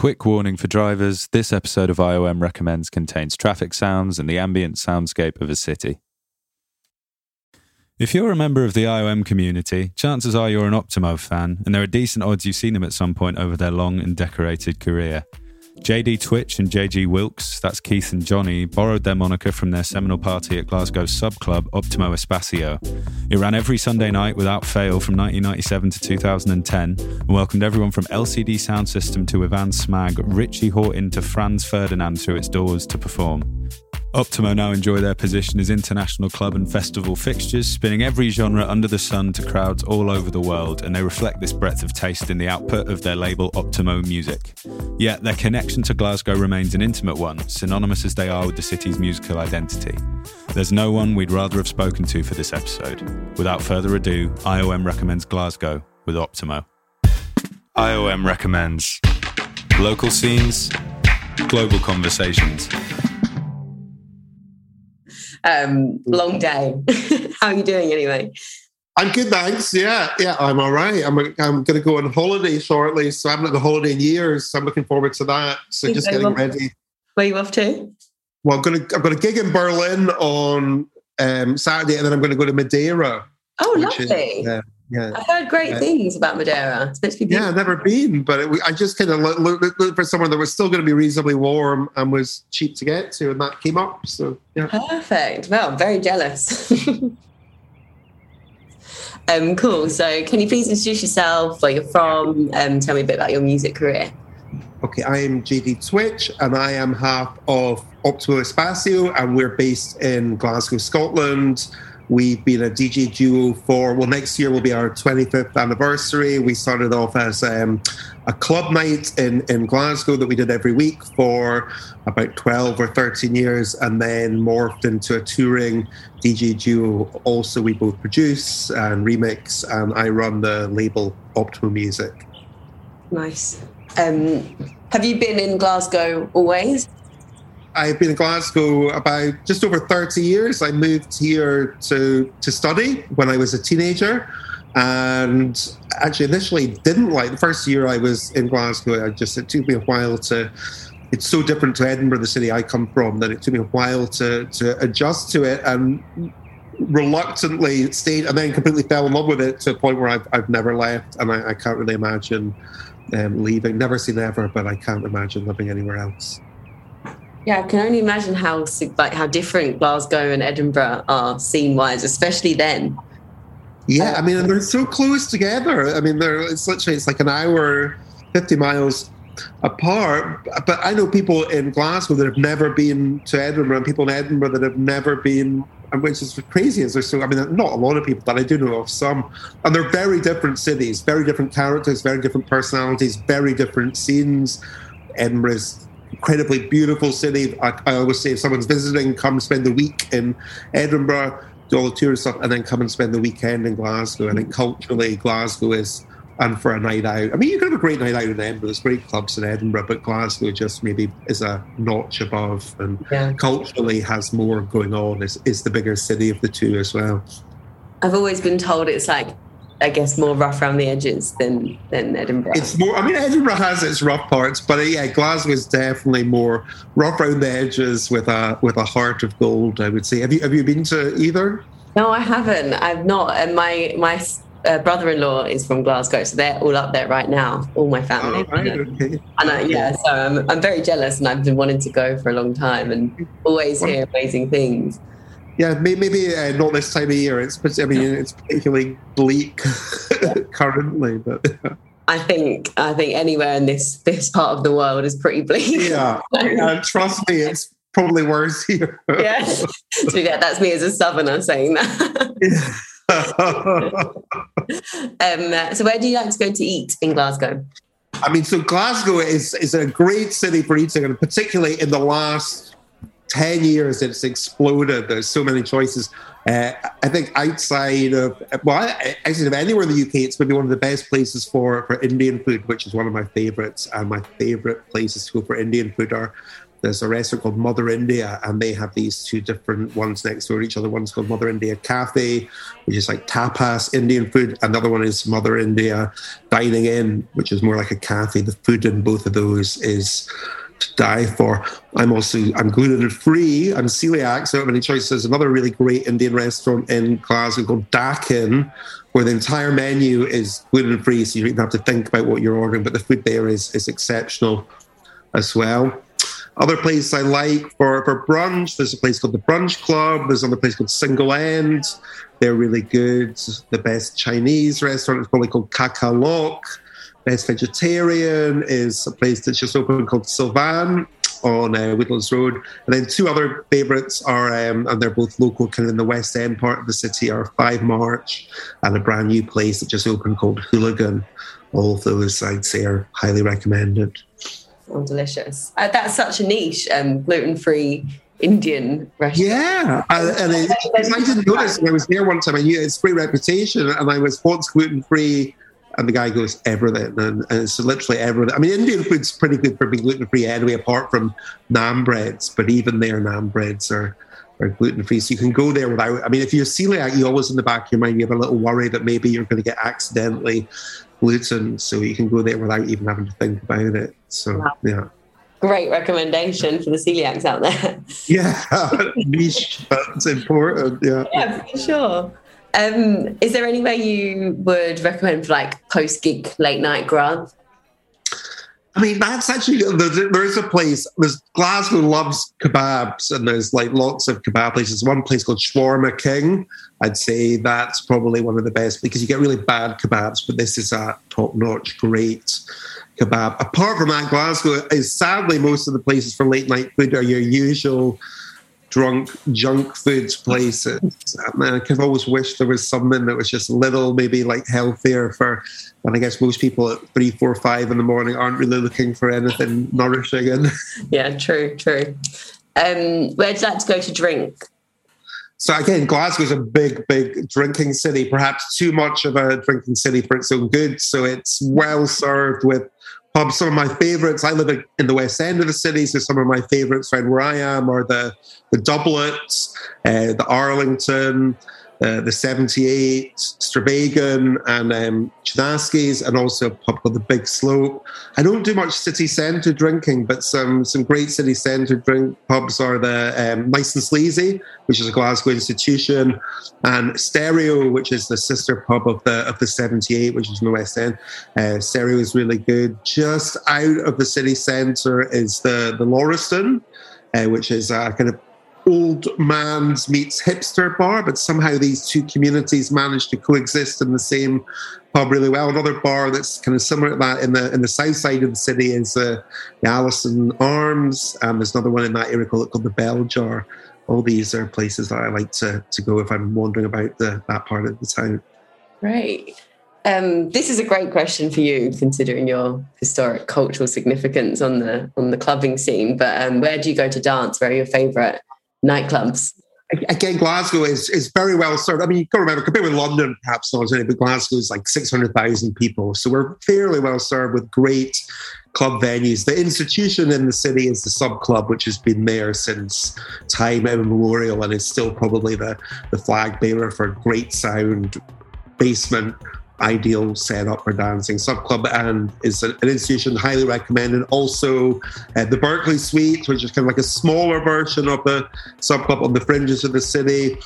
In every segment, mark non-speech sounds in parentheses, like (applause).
Quick warning for drivers this episode of IOM Recommends contains traffic sounds and the ambient soundscape of a city. If you're a member of the IOM community, chances are you're an Optimo fan, and there are decent odds you've seen them at some point over their long and decorated career. JD Twitch and JG Wilkes, that's Keith and Jonnie, borrowed their moniker from their seminal party at Glasgow's sub club Optimo Espacio. It ran every Sunday night without fail from 1997 to 2010 and welcomed everyone from LCD Sound System to Ivan Smagghe, Richie Hawtin to Franz Ferdinand through its doors to perform. Optimo now enjoy their position as international club and festival fixtures, spinning every genre under the sun to crowds all over the world, and they reflect this breadth of taste in the output of their label Optimo Music. Yet their connection to Glasgow remains an intimate one, synonymous as they are with the city's musical identity. There's no one we'd rather have spoken to for this episode. Without further ado, IOM recommends Glasgow with Optimo. IOM recommends local scenes, global conversations. Um, long day. (laughs) How are you doing anyway? I'm good, thanks. Yeah, yeah, I'm all right. I'm I'm going to go on holiday shortly, so I'm at the holiday in years. So I'm looking forward to that. So just getting ready. Where are you off to? Well, I'm going to I've got a gig in Berlin on um, Saturday, and then I'm going to go to Madeira. Oh, lovely. Is, uh, yeah. I've heard great things about Madeira. Yeah, I've never been, but it, I just kind of looked, for somewhere that was still going to be reasonably warm and was cheap to get to, and that came up. So yeah, perfect. Well, I'm very jealous. (laughs) um, cool. So, can you please introduce yourself, where you're from, um, tell me a bit about your music career? Okay, I am JD Twitch, and I am half of Optimo Espacio, and we're based in Glasgow, Scotland. We've been a DJ duo for, well, next year will be our 25th anniversary. We started off as um, a club night in, in Glasgow that we did every week for about 12 or 13 years, and then morphed into a touring DJ duo. Also, we both produce and remix, and I run the label Optimo Music. Nice. Um, have you been in Glasgow always? I've been in Glasgow about just over 30 years. I moved here to, to study when I was a teenager. And actually, initially didn't like the first year I was in Glasgow. I just it took me a while to. It's so different to Edinburgh, the city I come from, that it took me a while to to adjust to it. And reluctantly stayed, and then completely fell in love with it to a point where I've I've never left, and I, I can't really imagine um, leaving. Never seen ever, but I can't imagine living anywhere else. Yeah, I can only imagine how like how different Glasgow and Edinburgh are scene wise, especially then. Yeah, I mean, they're so close together. I mean, they're it's literally it's like an hour, fifty miles apart. But I know people in Glasgow that have never been to Edinburgh, and people in Edinburgh that have never been, which is crazy. Is there so? I mean, not a lot of people, but I do know of some, and they're very different cities, very different characters, very different personalities, very different scenes. Edinburgh's incredibly beautiful city. I, I, always say if someone's visiting, come spend the week in Edinburgh, do all the tourist stuff, and then come and spend the weekend in Glasgow. I think culturally, Glasgow is, and for a night out, I mean, you can have a great night out in Edinburgh. There's great clubs in Edinburgh, but Glasgow just maybe is a notch above and yeah. culturally has more going on. Is is the bigger city of the two as well. I've always been told it's like I guess more rough around the edges than than Edinburgh. It's more. I mean, Edinburgh has its rough parts, but uh, yeah, Glasgow is definitely more rough around the edges with a with a heart of gold. I would say. Have you have you been to either? No, I haven't. I've not. And my my uh, brother-in-law is from Glasgow, so they're all up there right now. All my family. Oh, right, okay. And I, yeah, so I'm I'm very jealous, and I've been wanting to go for a long time, and always hear amazing things yeah, maybe uh, not this time of year. It's I mean it's particularly bleak (laughs) currently, but. I think I think anywhere in this this part of the world is pretty bleak. Yeah, and (laughs) trust me, it's probably worse here. yeah, (laughs) yeah, that's me as a southerner saying that. um, so, where do you like to go to eat in Glasgow? I mean, so Glasgow is is a great city for eating, and particularly in the last 10 years it's exploded there's so many choices uh, i think outside of well outside of anywhere in the uk it's maybe one of the best places for for indian food which is one of my favorites and my favorite places to go for indian food are there's a restaurant called Mother India, and they have these two different ones next door to each other. One's called Mother India Cafe, which is like tapas Indian food. Another one is Mother India Dining In, which is more like a cafe. The food in both of those is to die for. I'm also I'm gluten free. I'm celiac, so I have many choices. There's another really great Indian restaurant in Glasgow called Dakhin, where the entire menu is gluten free, so you don't have to think about what you're ordering. But the food there is is exceptional as well. Other places I like for, for brunch, there's a place called the Brunch Club. There's another place called Single End. They're really good. The best Chinese restaurant is probably called Kakalok. Best vegetarian is a place that's just opened called Sylvan on uh, Whitlands Road. And then two other favourites are, um, and they're both local, kind of in the West End part of the city, are Five March and a brand new place that just opened called Hooligan. All of those, I'd say, are highly recommended. Oh, delicious. Uh, that's such a niche, um, gluten free Indian restaurant. Yeah. Uh, and it, I didn't notice when I was there one time. I knew it's great reputation, and I was once gluten free. And the guy goes everything, and, and, it's literally everything. I mean, Indian food's pretty good for being gluten free anyway, apart from naan breads. But even their naan breads are are gluten free, so you can go there without. I mean, if you're celiac, you always in the back of your mind you have a little worry that maybe you're going to get accidentally gluten, so you can go there without even having to think about it. So wow. yeah. Great recommendation for the celiacs out there. Yeah, (laughs) niche, it's important. Yeah, yeah, for sure. Um, is there anywhere you would recommend for like post gig late night grub? I mean, that's actually there is a place. There's Glasgow loves kebabs, and there's like lots of kebab places. One place called Shawarma King. I'd say that's probably one of the best because you get really bad kebabs, but this is a top-notch, great kebab. Apart from that, Glasgow is sadly most of the places for late night food are your usual drunk junk foods places. Man, I could always wish there was something that was just a little maybe like healthier for and I guess most people at three, four, five in the morning aren't really looking for anything nourishing. (laughs) And yeah, true, true. Um, where'd you like to go to drink? So again, Glasgow's a big, big drinking city. Perhaps too much of a drinking city for its own good. So it's well served with pubs. Some of my favourites. I live in the west end of the city, so some of my favourites around where I am are the the Doublets, uh, the Arlington. Uh, the 78, Stravaigin, and um, Chinaski's, and also a pub called the Big Slope. I don't do much city centre drinking, but some some great city centre drink pubs are the um, Nice and Sleazy, which is a Glasgow institution, and Stereo, which is the sister pub of the of the 78, which is in the West End. Uh, Stereo is really good. Just out of the city centre is the the Lauriston, uh, which is a kind of old man's meets hipster bar, but somehow these two communities manage to coexist in the same pub really well. Another bar that's kind of similar to that in the in the south side of the city is uh, the Allison Arms, and there's another one in that area called, called the Bell Jar. All these are places that I like to to go if I'm wandering about the, that part of the town. Great. Um, this is a great question for you, considering your historic cultural significance on the on the clubbing scene. But um, where do you go to dance? Where are your favourite nightclubs. Again, Glasgow is, is very well served. I mean, you to remember, compared with London, perhaps not but Glasgow is like 600,000 people. So we're fairly well served with great club venues. The institution in the city is the sub club, which has been there since time immemorial and is still probably the, the flag bearer for great sound, basement ideal setup for dancing. Sub Club and is an institution highly recommended. Also, uh, the Berkeley Suite, which is kind of like a smaller version of the Sub Club on the fringes of the city.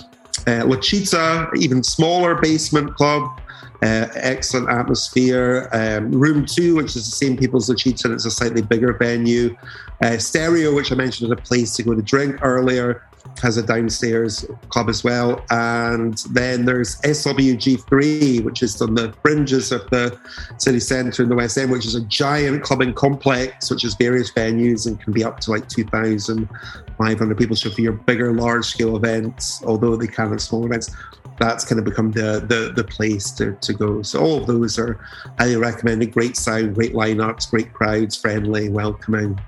Uh, La Cheetah, even smaller basement club. Uh, excellent atmosphere. Um, Room 2, which is the same people as La Cheetah, it's a slightly bigger venue. Uh, Stereo, which I mentioned as a place to go to drink earlier has a downstairs club as well. And then there's SWG3, which is on the fringes of the city centre in the West End, which is a giant clubbing complex, which has various venues and can be up to like 2,500 people. So for your bigger, large scale events, although they can have small events, that's kind of become the, the, the place to, to go. So all of those are highly recommended. Great sound, great lineups, great crowds, friendly, welcoming.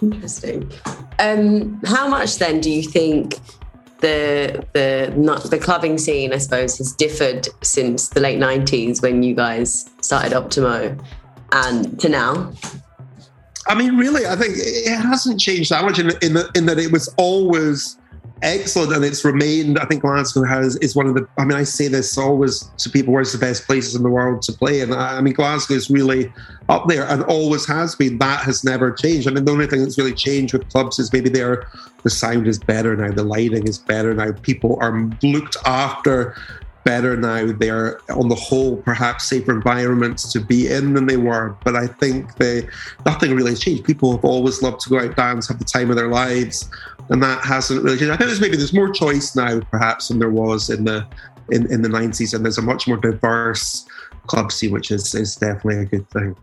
Interesting. Um, how much then do you think the the not the clubbing scene, I suppose, has differed since the late nineties when you guys started Optimo, and to now? I mean, really, I think it hasn't changed that much in, in, the, in that it was always excellent and it's remained. I think Glasgow has is one of the. I mean, I say this always to people: where's the best places in the world to play? And I, I mean, Glasgow is really up there and always has been. That has never changed. I mean, the only thing that's really changed with clubs is maybe their the sound is better now, the lighting is better now. People are looked after better now. They're on the whole perhaps safer environments to be in than they were. But I think they nothing really has changed. People have always loved to go out dance, have the time of their lives, and that hasn't really changed. I think there's maybe there's more choice now perhaps than there was in the in, in the nineties, and there's a much more diverse club scene, which is is definitely a good thing.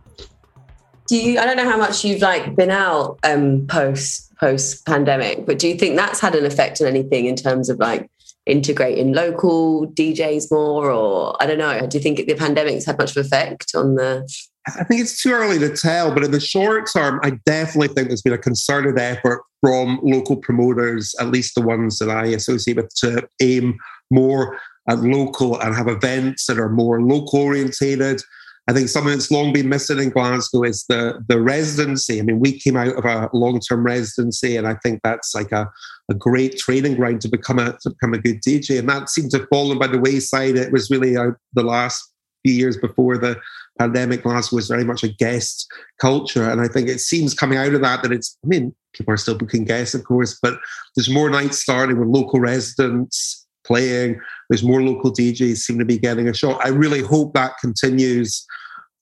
Do you? I don't know how much you've like been out um, post post pandemic, but do you think that's had an effect on anything in terms of like integrating local DJs more, or I don't know. Do you think the pandemic's had much of effect on the? I think it's too early to tell, but in the short term, I definitely think there's been a concerted effort from local promoters, at least the ones that I associate with, to aim more at local and have events that are more local orientated. I think something that's long been missing in Glasgow is the the residency. I mean, we came out of a long term residency, and I think that's like a, a great training ground to become a to become a good DJ. And that seemed to have fallen by the wayside. It was really uh, the last few years before the pandemic. last was very much a guest culture, and I think it seems coming out of that that it's. I mean, people are still booking guests, of course, but there's more nights starting with local residents playing. There's more local DJs seem to be getting a shot. I really hope that continues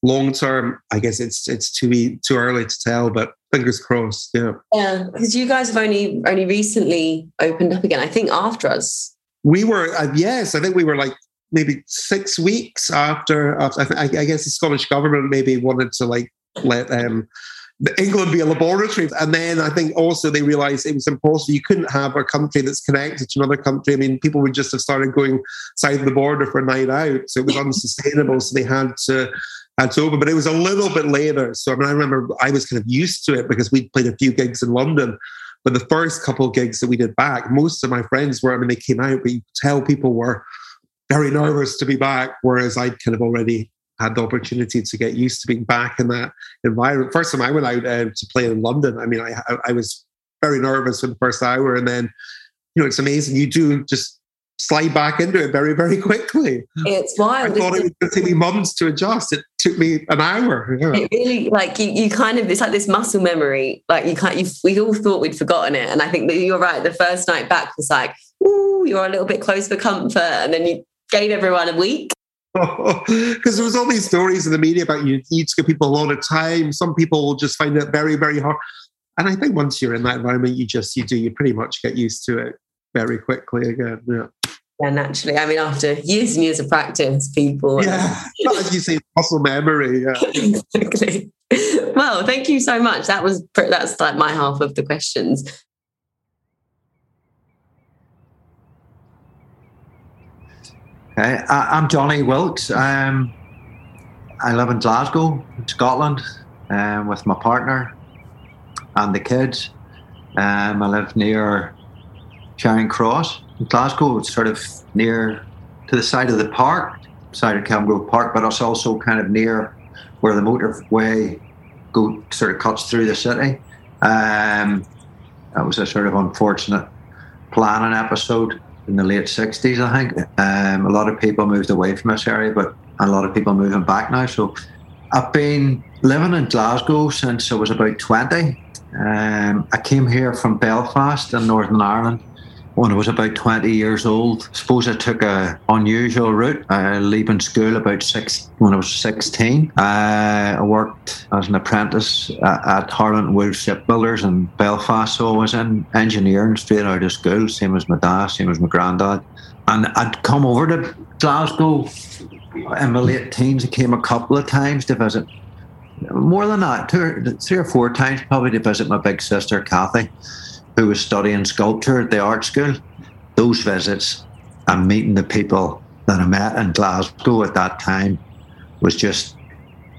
long term. I guess it's it's too too early to tell, but fingers crossed. Yeah. Yeah, because you guys have only only recently opened up again. I think after us. We were uh, yes, I think we were like maybe six weeks after. after I, I, guess the Scottish government maybe wanted to like let um England be a laboratory. And then I think also they realized it was impossible. You couldn't have a country that's connected to another country. I mean, people would just have started going south of the border for a night out. So it was unsustainable. So they had to had to open. But it was a little bit later. So I mean, I remember I was kind of used to it because we played a few gigs in London. But the first couple of gigs that we did back, most of my friends were, I mean, they came out, but you could tell people were very nervous to be back, whereas I'd kind of already had the opportunity to get used to being back in that environment. First time I went out uh, to play in London, I mean, I, I was very nervous for the first hour, and then you know it's amazing. You do just slide back into it very, very (laughs) quickly. It's wild. I thought it was going to take me months to adjust. It took me an hour. Yeah. It really, like you, you kind of, it's like this muscle memory. Like you can't, you, we all thought we'd forgotten it. And I think that you're right. The first night back was like, ooh, you're a little bit close for comfort. And then you gave everyone a week (laughs) because there was all these stories in the media about you need to give people a lot of time. Some people will just find it very, very hard. And I think once you're in that environment, you just you do you pretty much get used to it very quickly again. Yeah. Yeah, naturally. I mean, after years and years of practice, people. Yeah, (laughs) as you say, muscle memory. Yeah. (laughs) exactly. Well, thank you so much. That was that's like my half of the questions. Okay, I, am Jonnie Wilkes. Um, I live in Glasgow, Scotland, um, with my partner and the kids. Um, I live near Charing Cross in Glasgow. It's sort of near to the side of the park, side of Kelvingrove Park, but it's also kind of near where the motorway go sort of cuts through the city. Um, that was a sort of unfortunate planning episode in the late 60s, I think. Um, a lot of people moved away from this area, but a lot of people moving back now. So I've been living in Glasgow since I was about 20. Um, I came here from Belfast in Northern Ireland when I was about 20 years old. I suppose I took a unusual route, uh, leaving school about six when I was 16. Uh, I worked as an apprentice at, at Harland Wolff Shipbuilders in Belfast, so I was in engineering straight out of school, same as my dad, same as my granddad. And I'd come over to Glasgow in my late teens. I came a couple of times to visit more than that, two, three or four times probably to visit my big sister Kathy who was studying sculpture at the art school, those visits and meeting the people that I met in Glasgow at that time was just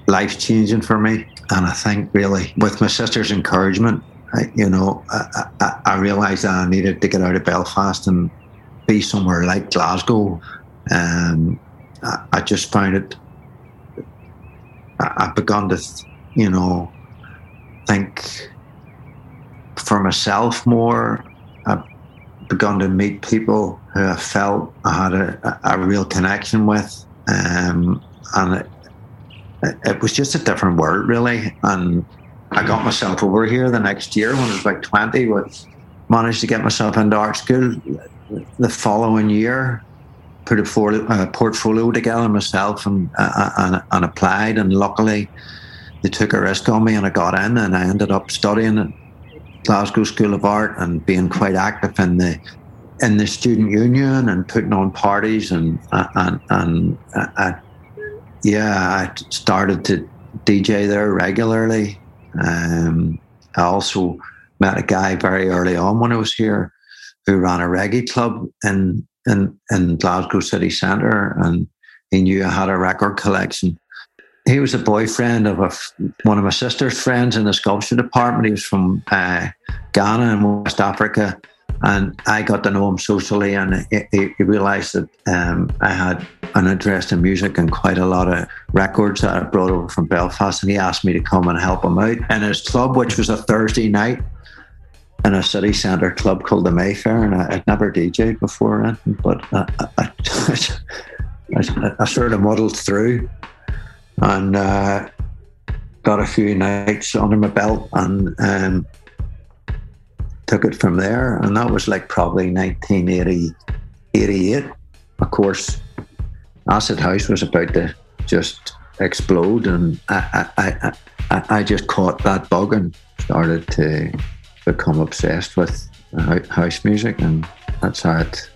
life changing for me. And I think really with my sister's encouragement, I, you know, I, I, I, realized that I needed to get out of Belfast and be somewhere like Glasgow. Um, I, I just found it. I, have begun to, you know, think for myself more. I've begun to meet people who I felt I had a, a real connection with. Um, and it, it was just a different world, really. And I got myself over here the next year when I was like 20, with, managed to get myself into art school. The following year, put a, portfolio together myself and, uh, and, and applied. And luckily, they took a risk on me and I got in and I ended up studying Glasgow School of Art and being quite active in the in the student union and putting on parties and and and I, yeah, I started to DJ there regularly. Um, I also met a guy very early on when I was here who ran a reggae club in in, in Glasgow city centre, and he knew I had a record collection he was a boyfriend of a, one of my sister's friends in the sculpture department. He was from uh, Ghana in West Africa. And I got to know him socially, and he, he realised that um, I had an interest in music and quite a lot of records that I brought over from Belfast. And he asked me to come and help him out in his club, which was a Thursday night in a city centre club called the Mayfair. And I, would never DJed before, but I, (laughs) I, I, I sort of muddled through and uh, got a few nights under my belt and um, took it from there. And that was like probably 1988. Of course, Acid House was about to just explode, and I, I, I, I just caught that bug and started to become obsessed with house music, and that's how it,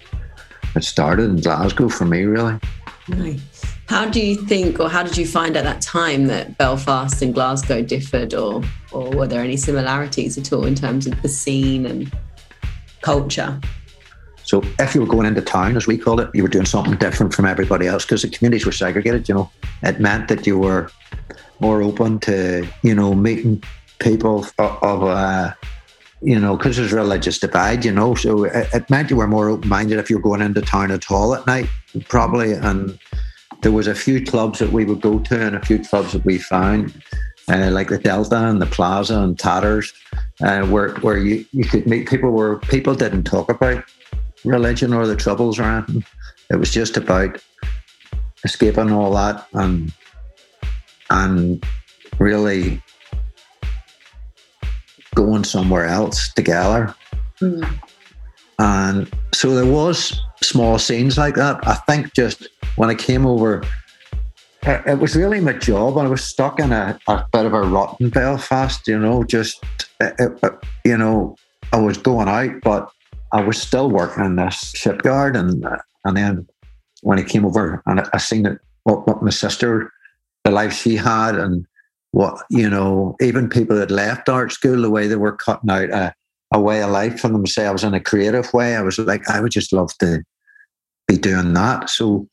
it started in Glasgow for me, really. Nice. How do you think, or how did you find at that time that Belfast and Glasgow differed, or or were there any similarities at all in terms of the scene and culture? So, if you were going into town, as we called it, you were doing something different from everybody else because the communities were segregated. You know, it meant that you were more open to, you know, meeting people of, uh, you know, because there's religious divide, you know. So it, it meant you were more open minded if you were going into town at all at night, probably. And there was a few clubs that we would go to and a few clubs that we found, uh, like the Delta and the Plaza and Tatters, uh, where where you, you could meet people where people didn't talk about religion or the troubles or anything. It was just about escaping all that and and really going somewhere else together. Mm. And so there was small scenes like that. I think just when I came over, it was really my job. and I was stuck in a, a bit of a rut in Belfast, you know, just, it, it, you know, I was going out, but I was still working in this shipyard. And uh, and then when I came over and I, seen it, what, what my sister, the life she had, and what, you know, even people that left art school, the way they were cutting out a way of life for themselves in a creative way. I was like, I would just love to be doing that. So,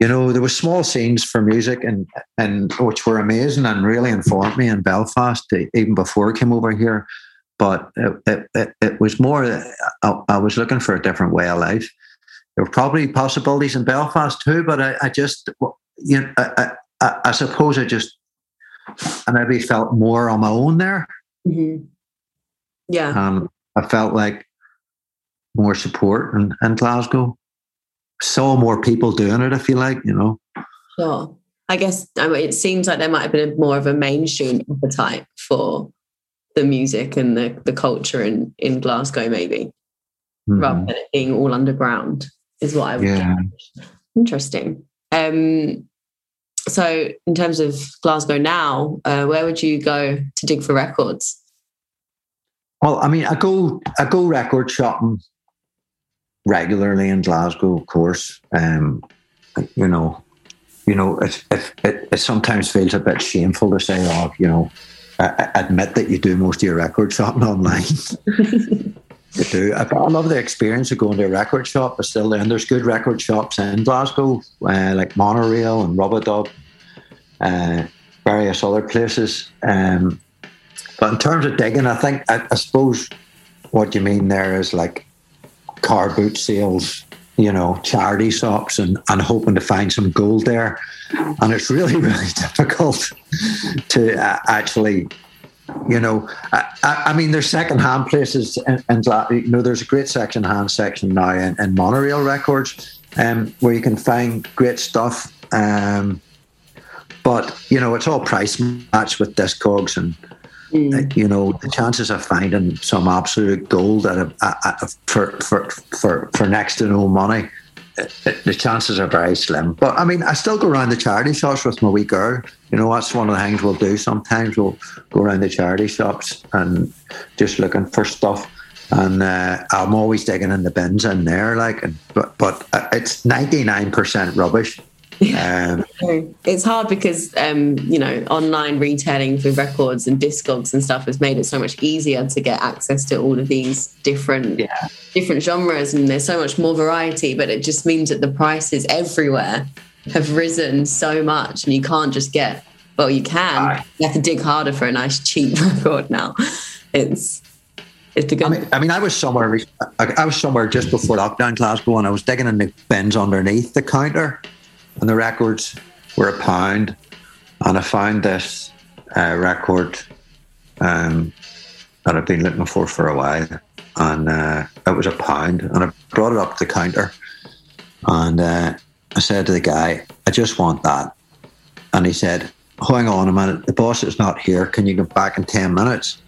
you know, there were small scenes for music and and which were amazing and really informed me in Belfast even before I came over here. But it, it, it was more, I, I, was looking for a different way of life. There were probably possibilities in Belfast too, but I, I just, you know, I, I, I, suppose I just, I maybe felt more on my own there. Mm-hmm. Yeah. Um, I felt like more support in, in Glasgow. Saw more people doing it, if you like, you know. Sure. I guess I mean, it seems like there might have been a, more of a mainstream appetite for the music and the, the culture in, in Glasgow, maybe, mm-hmm. rather than it being all underground, is what I would yeah. Interesting. Um, so, in terms of Glasgow now, uh, where would you go to dig for records? Well, I mean, I go I go record shopping regularly in Glasgow, of course. Um, you know, you know, it, it, it, it, sometimes feels a bit shameful to say, oh, you know, admit that you do most of your record shopping online. (laughs) you do. I, I, love the experience of going to a record shop. But still, and there's good record shops in Glasgow, uh, like Monorail and Rub-a-Dub, uh, various other places. Um, but in terms of digging, I think I, I suppose what you mean there is like car boot sales, you know, charity shops, and and hoping to find some gold there. And it's really (laughs) really difficult to uh, actually you know, I, I, mean, there's second-hand places, and, you know, there's a great second-hand section now in, in monorail records, um, where you can find great stuff. Um, but you know, it's all price match with Discogs, and mm. you know, the chances of finding some absolute gold at a, a, for for for for next to no money the chances are very slim. But I mean, I still go around the charity shops with my wee girl. You know, that's one of the things we'll do. Sometimes we'll go around the charity shops and just looking for stuff. And uh, I'm always digging in the bins in there, like, but but uh, it's ninety nine percent rubbish. Um, (laughs) it's hard because um, you know online retailing for records and discogs and stuff has made it so much easier to get access to all of these different yeah. different genres and there's so much more variety but it just means that the prices everywhere have risen so much and you can't just get well you can you have to dig harder for a nice cheap (laughs) record now it's it's I mean, I mean, I was somewhere. I was somewhere just before lockdown, Glasgow, and I was digging in the bins underneath the counter, and the records were a pound. And I found this uh, record um, that I've been looking for for a while, and uh, it was a pound. And I brought it up to the counter, and uh, I said to the guy, "I just want that." And he said, "Hang on a minute, the boss is not here. Can you get back in ten minutes?"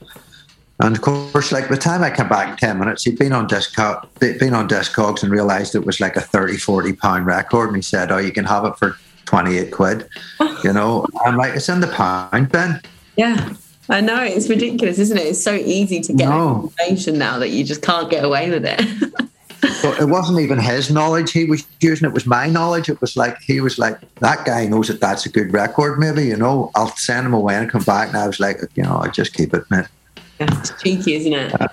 And of course, like by the time I came back in 10 minutes, he'd been on Discog, been on Discogs and realized it was like a 30, 40 pound record. And he said, Oh, you can have it for 28 quid. (laughs) you know, I'm like, It's in the pound bin. Yeah. I know it's ridiculous, isn't it? It's so easy to get no. information now that you just can't get away with it. (laughs) but it wasn't even his knowledge he was using; it was my knowledge. It was like he was like that guy knows that that's a good record. Maybe you know, I'll send him away and come back. And I was like, you know, I just keep it, man. It's cheeky, isn't it? Uh,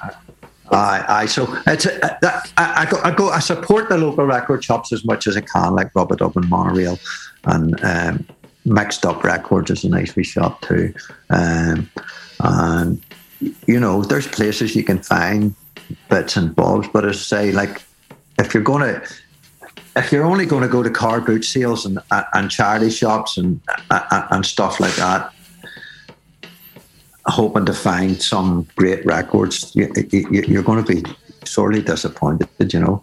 Aye, aye. So it's uh, I, I, go, I go, I support the local record shops as much as I can, like Rub-a-Dub and Monorail, and um, Mixed Up Records is a nice wee shop too. Um, and you know, there's places you can find bits and bobs, but as I say, like if you're to, if you're only going to go to car boot sales and and charity shops and and stuff like that, hoping to find some great records, you, are going to be sorely disappointed. You know,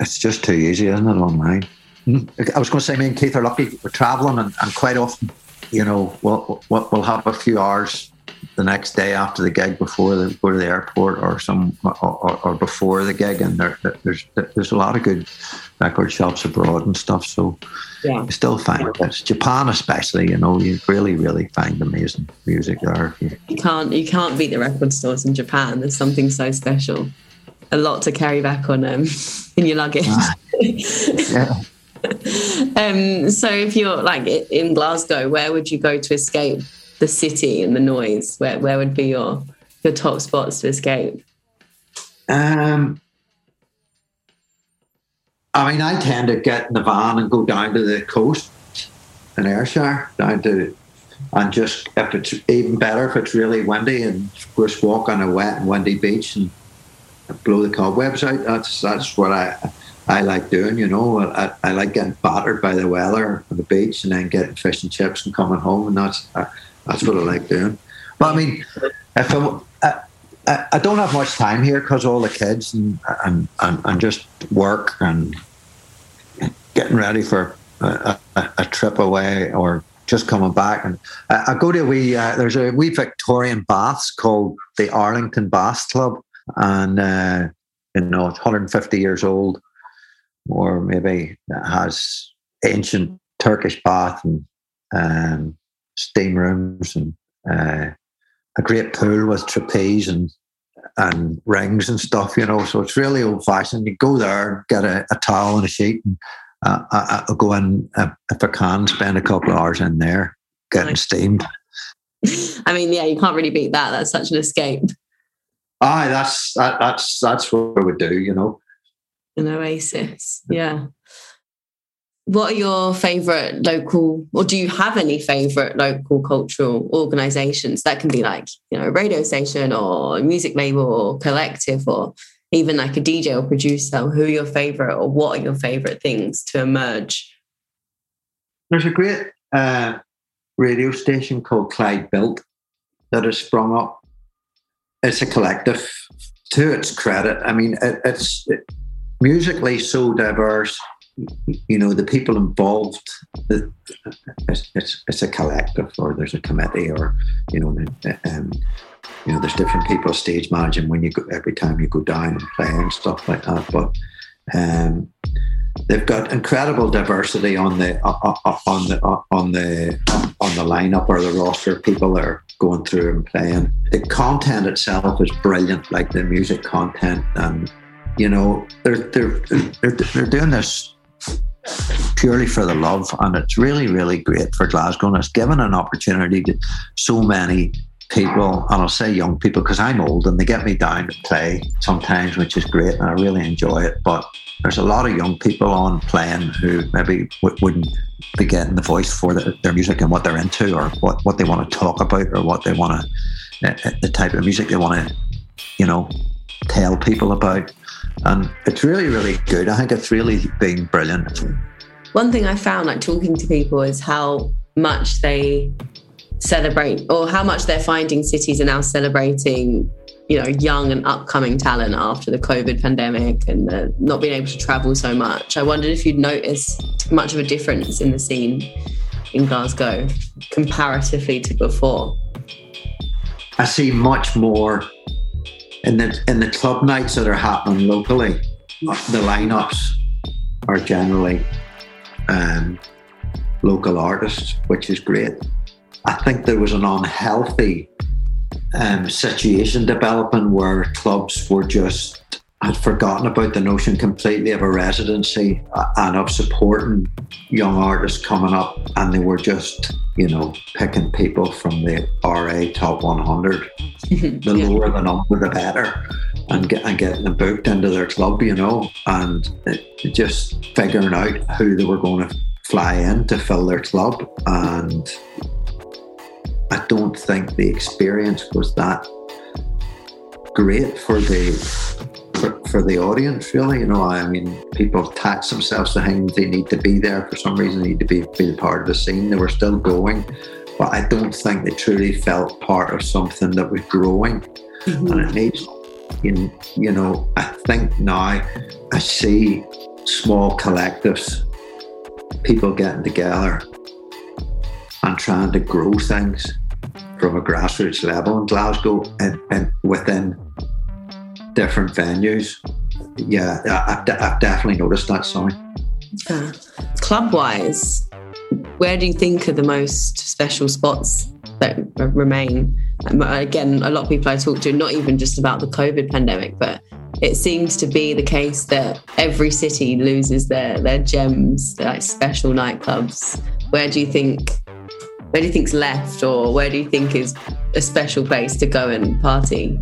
it's just too easy, isn't it? Online. Hmm. I was going to say, me and Keith are lucky. We're traveling, and, and quite often, you know, we'll, we'll have a few hours the next day after the gig before they go to the airport or some or, or before the gig, and there, there's there's a lot of good record shops abroad and stuff. So yeah. you still find it. Japan, especially, you know, you really really find amazing music there. You, you can't you can't beat the record stores in Japan. There's something so special. A lot to carry back on um, (laughs) in your luggage. Ah. yeah. (laughs) um, so if you're like in Glasgow, where would you go to escape the city and the noise? Where where would be your your top spots to escape? Um, I mean, I tend to get in the van and go down to the coast in Ayrshire, down to, and just if it's even better if it's really windy and just walk on a wet and windy beach and blow the cobwebs out. That's that's what I I like doing. You know, I, I like getting battered by the weather on the beach and then getting fish and chips and coming home, and that's that's what I like doing. But I mean, if I, I, I don't have much time here because all the kids and, and, and, and, just work and getting ready for a, a, a trip away or just coming back. And I, I go to a wee, uh, there's a wee Victorian baths called the Arlington Bath Club. And, uh, you know, it's 150 years old or maybe has ancient Turkish bath and um, steam rooms and uh, a great pool with trapeze and and rings and stuff, you know. So it's really old fashioned. You go there, get a, a towel and a sheet, and uh, I, will go in uh, if I can, spend a couple of hours in there getting steamed. (laughs) I mean, yeah, you can't really beat that. That's such an escape. Aye, that's that, that's that's what we do, you know. An oasis, yeah what are your favorite local or do you have any favorite local cultural organizations that can be like you know a radio station or a music label or collective or even like a dj or producer who are your favorite or what are your favorite things to emerge there's a great uh, radio station called clyde built that has sprung up. It's a collective. To its credit, I mean, it, it's it, musically so diverse. You know, the people involved. It's, it's, it's a collective, or there's a committee, or you know, um, you know, there's different people stage managing when you go every time you go down and play and stuff like that. But um, they've got incredible diversity on the on the on the on the lineup or the roster people that are going through and playing. The content itself is brilliant, like the music content, and you know they're they're they're, they're doing this purely for the love, and it's really really great for Glasgow, and it's given an opportunity to so many people, and I'll say young people because I'm old and they get me down to play sometimes, which is great, and I really enjoy it. But there's a lot of young people on playing who maybe w- wouldn't be getting the voice for the, their music and what they're into, or what, what they want to talk about, or what they want to, uh, uh, the type of music they want to, you know, tell people about. And it's really, really good. I think it's really been brilliant. One thing I found, like talking to people, is how much they celebrate or how much they're finding cities are now celebrating you know young and upcoming talent after the covid pandemic and the not being able to travel so much i wondered if you'd noticed much of a difference in the scene in glasgow comparatively to before i see much more in the in the club nights that are happening locally the lineups are generally um, local artists which is great. I think there was an unhealthy um, situation developing where clubs were just had forgotten about the notion completely of a residency and of supporting young artists coming up, and they were just, you know, picking people from the RA top 100. (laughs) the yeah. lower the number, the better, and, get, and getting them booked into their club, you know, and it, just figuring out who they were going to fly in to fill their club and I don't think the experience was that great for the for, for, the audience really you know i mean people attach themselves to things they need to be there. For some reason they need to be, be part of the scene. They were still going but i don't think they truly felt part of something that was growing. Mm-hmm. and it needs you, you know i think now i see small collectives people getting together and trying to grow things from a grassroots level in Glasgow and, and within different venues. Yeah, I've, I've definitely noticed that sign. Yeah. Club wise, where do you think are the most special spots that remain? Again, a lot of people I talk to, not even just about the COVID pandemic, but it seems to be the case that every city loses their their gems, their like special nightclubs. Where do you think where do you think's left, or where do you think is a special place to go and party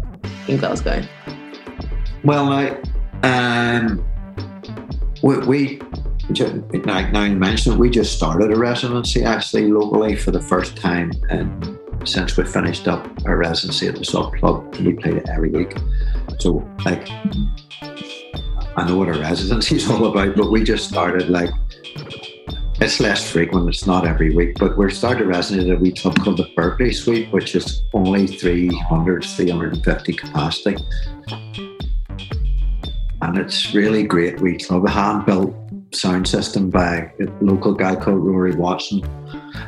in Glasgow? Well, I, um, we, we like now you mentioned it, we just started a residency actually locally for the first time, and since we finished up our residency at the sub club, we played it every week. So, like, I know what a residency is (laughs) all about, but we just started like it's less frequent, it's not every week, but we're to resonate at a wee club called the Berkeley Suite, which is only 300, 350 capacity. And it's really great We club, a hand built sound system by a local guy called Rory Watson.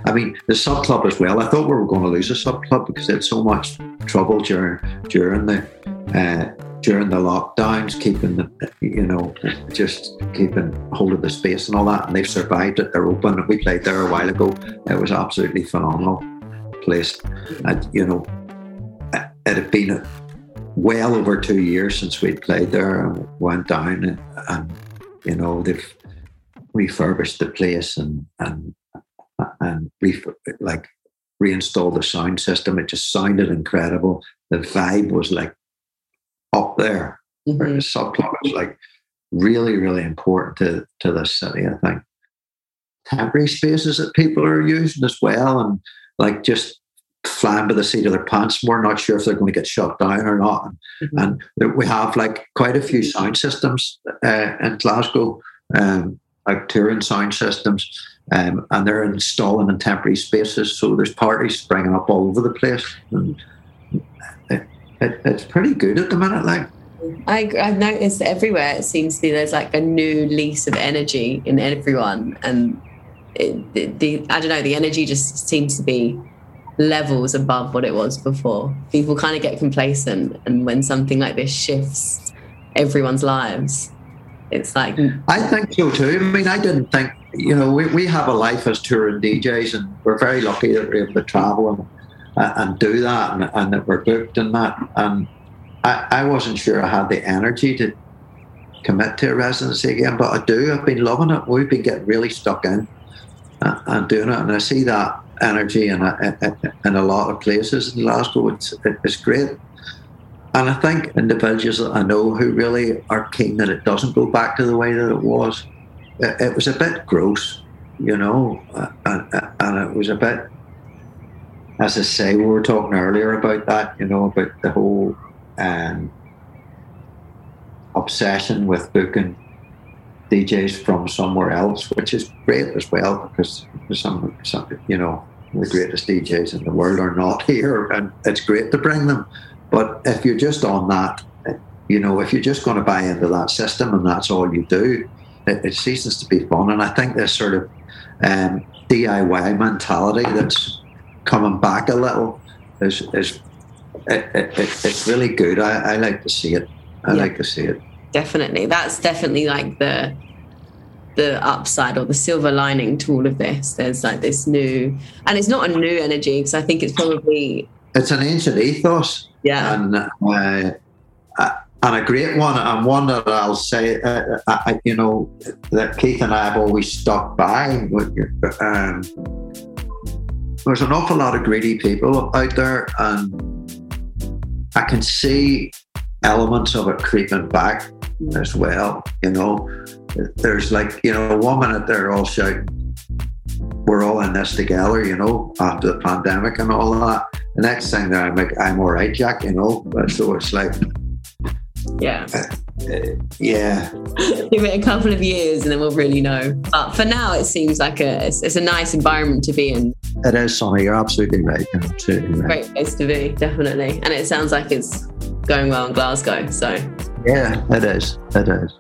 I mean, the sub club as well. I thought we were going to lose a sub club because they had so much trouble during during the uh, during the lockdowns, keeping the, you know, just keeping hold of the space and all that. And they've survived it. They're open. And we played there a while ago. It was absolutely phenomenal place. And, you know, it had been well over two years since we'd played there and went down and, and you know, they've refurbished the place and, and, and like reinstalled the sound system. It just sounded incredible. The vibe was like up there. Mm-hmm. The subclub is like really, really important to, to this city, I think. Temporary spaces that people are using as well, and like just flying by the seat of their pants. We're not sure if they're going to get shut down or not. Mm-hmm. And we have like quite a few sound systems uh, in Glasgow, um, like touring sound systems. Um, and they're installing in temporary spaces, so there's parties springing up all over the place, and it, it, it's pretty good at the minute. Like I, I've noticed everywhere it seems to be there's like a new lease of energy in everyone, and it, the, the I don't know the energy just seems to be levels above what it was before. People kind of get complacent, and when something like this shifts everyone's lives, it's like I think so too. I mean, I didn't think you know we, we have a life as touring DJs, and we're very lucky that we're able to travel and and do that, and, and that we're booked and that. And I, I wasn't sure I had the energy to commit to a residency again, but I do. I've been loving it. We've been getting really stuck in uh, and doing it, and I see that energy in a, in a lot of places in Glasgow. It's it's great. And I think individuals that I know who really are keen that it doesn't go back to the way that it was. It, it was a bit gross, you know, and, and it was a bit, as I say, we were talking earlier about that, you know, about the whole um, obsession with booking DJs from somewhere else, which is great as well because some, some, you know, the greatest DJs in the world are not (laughs) here, and it's great to bring them. But if you're just on that, you know, if you're just going to buy into that system and that's all you do, it, it ceases to be fun. And I think this sort of um, DIY mentality that's coming back a little is, is it, it, it's really good. I, I, like to see it. I yeah, like to see it. Definitely, that's definitely like the the upside or the silver lining to all of this. There's like this new, and it's not a new energy because I think it's probably it's an ancient ethos yeah. And, uh, uh, and a great one, and one that I'll say, uh, uh you know, that Keith and I have always stuck by. Um, there's an awful lot of greedy people out there, and I can see elements of it creeping back as well. You know, there's like, you know, one minute they're all shouting, we're all in this together, you know, after the pandemic and all that. The next thing that I'm like, I'm all right, Jack, you know. So it's like, yeah. Uh, uh, yeah. (laughs) Give it a couple of years and then we'll really know. But for now, it seems like a it's, it's a nice environment to be in. It is, Sonny. You're absolutely right. You're absolutely right. Great place to be, definitely. And it sounds like it's going well in Glasgow. So yeah, it is. It is.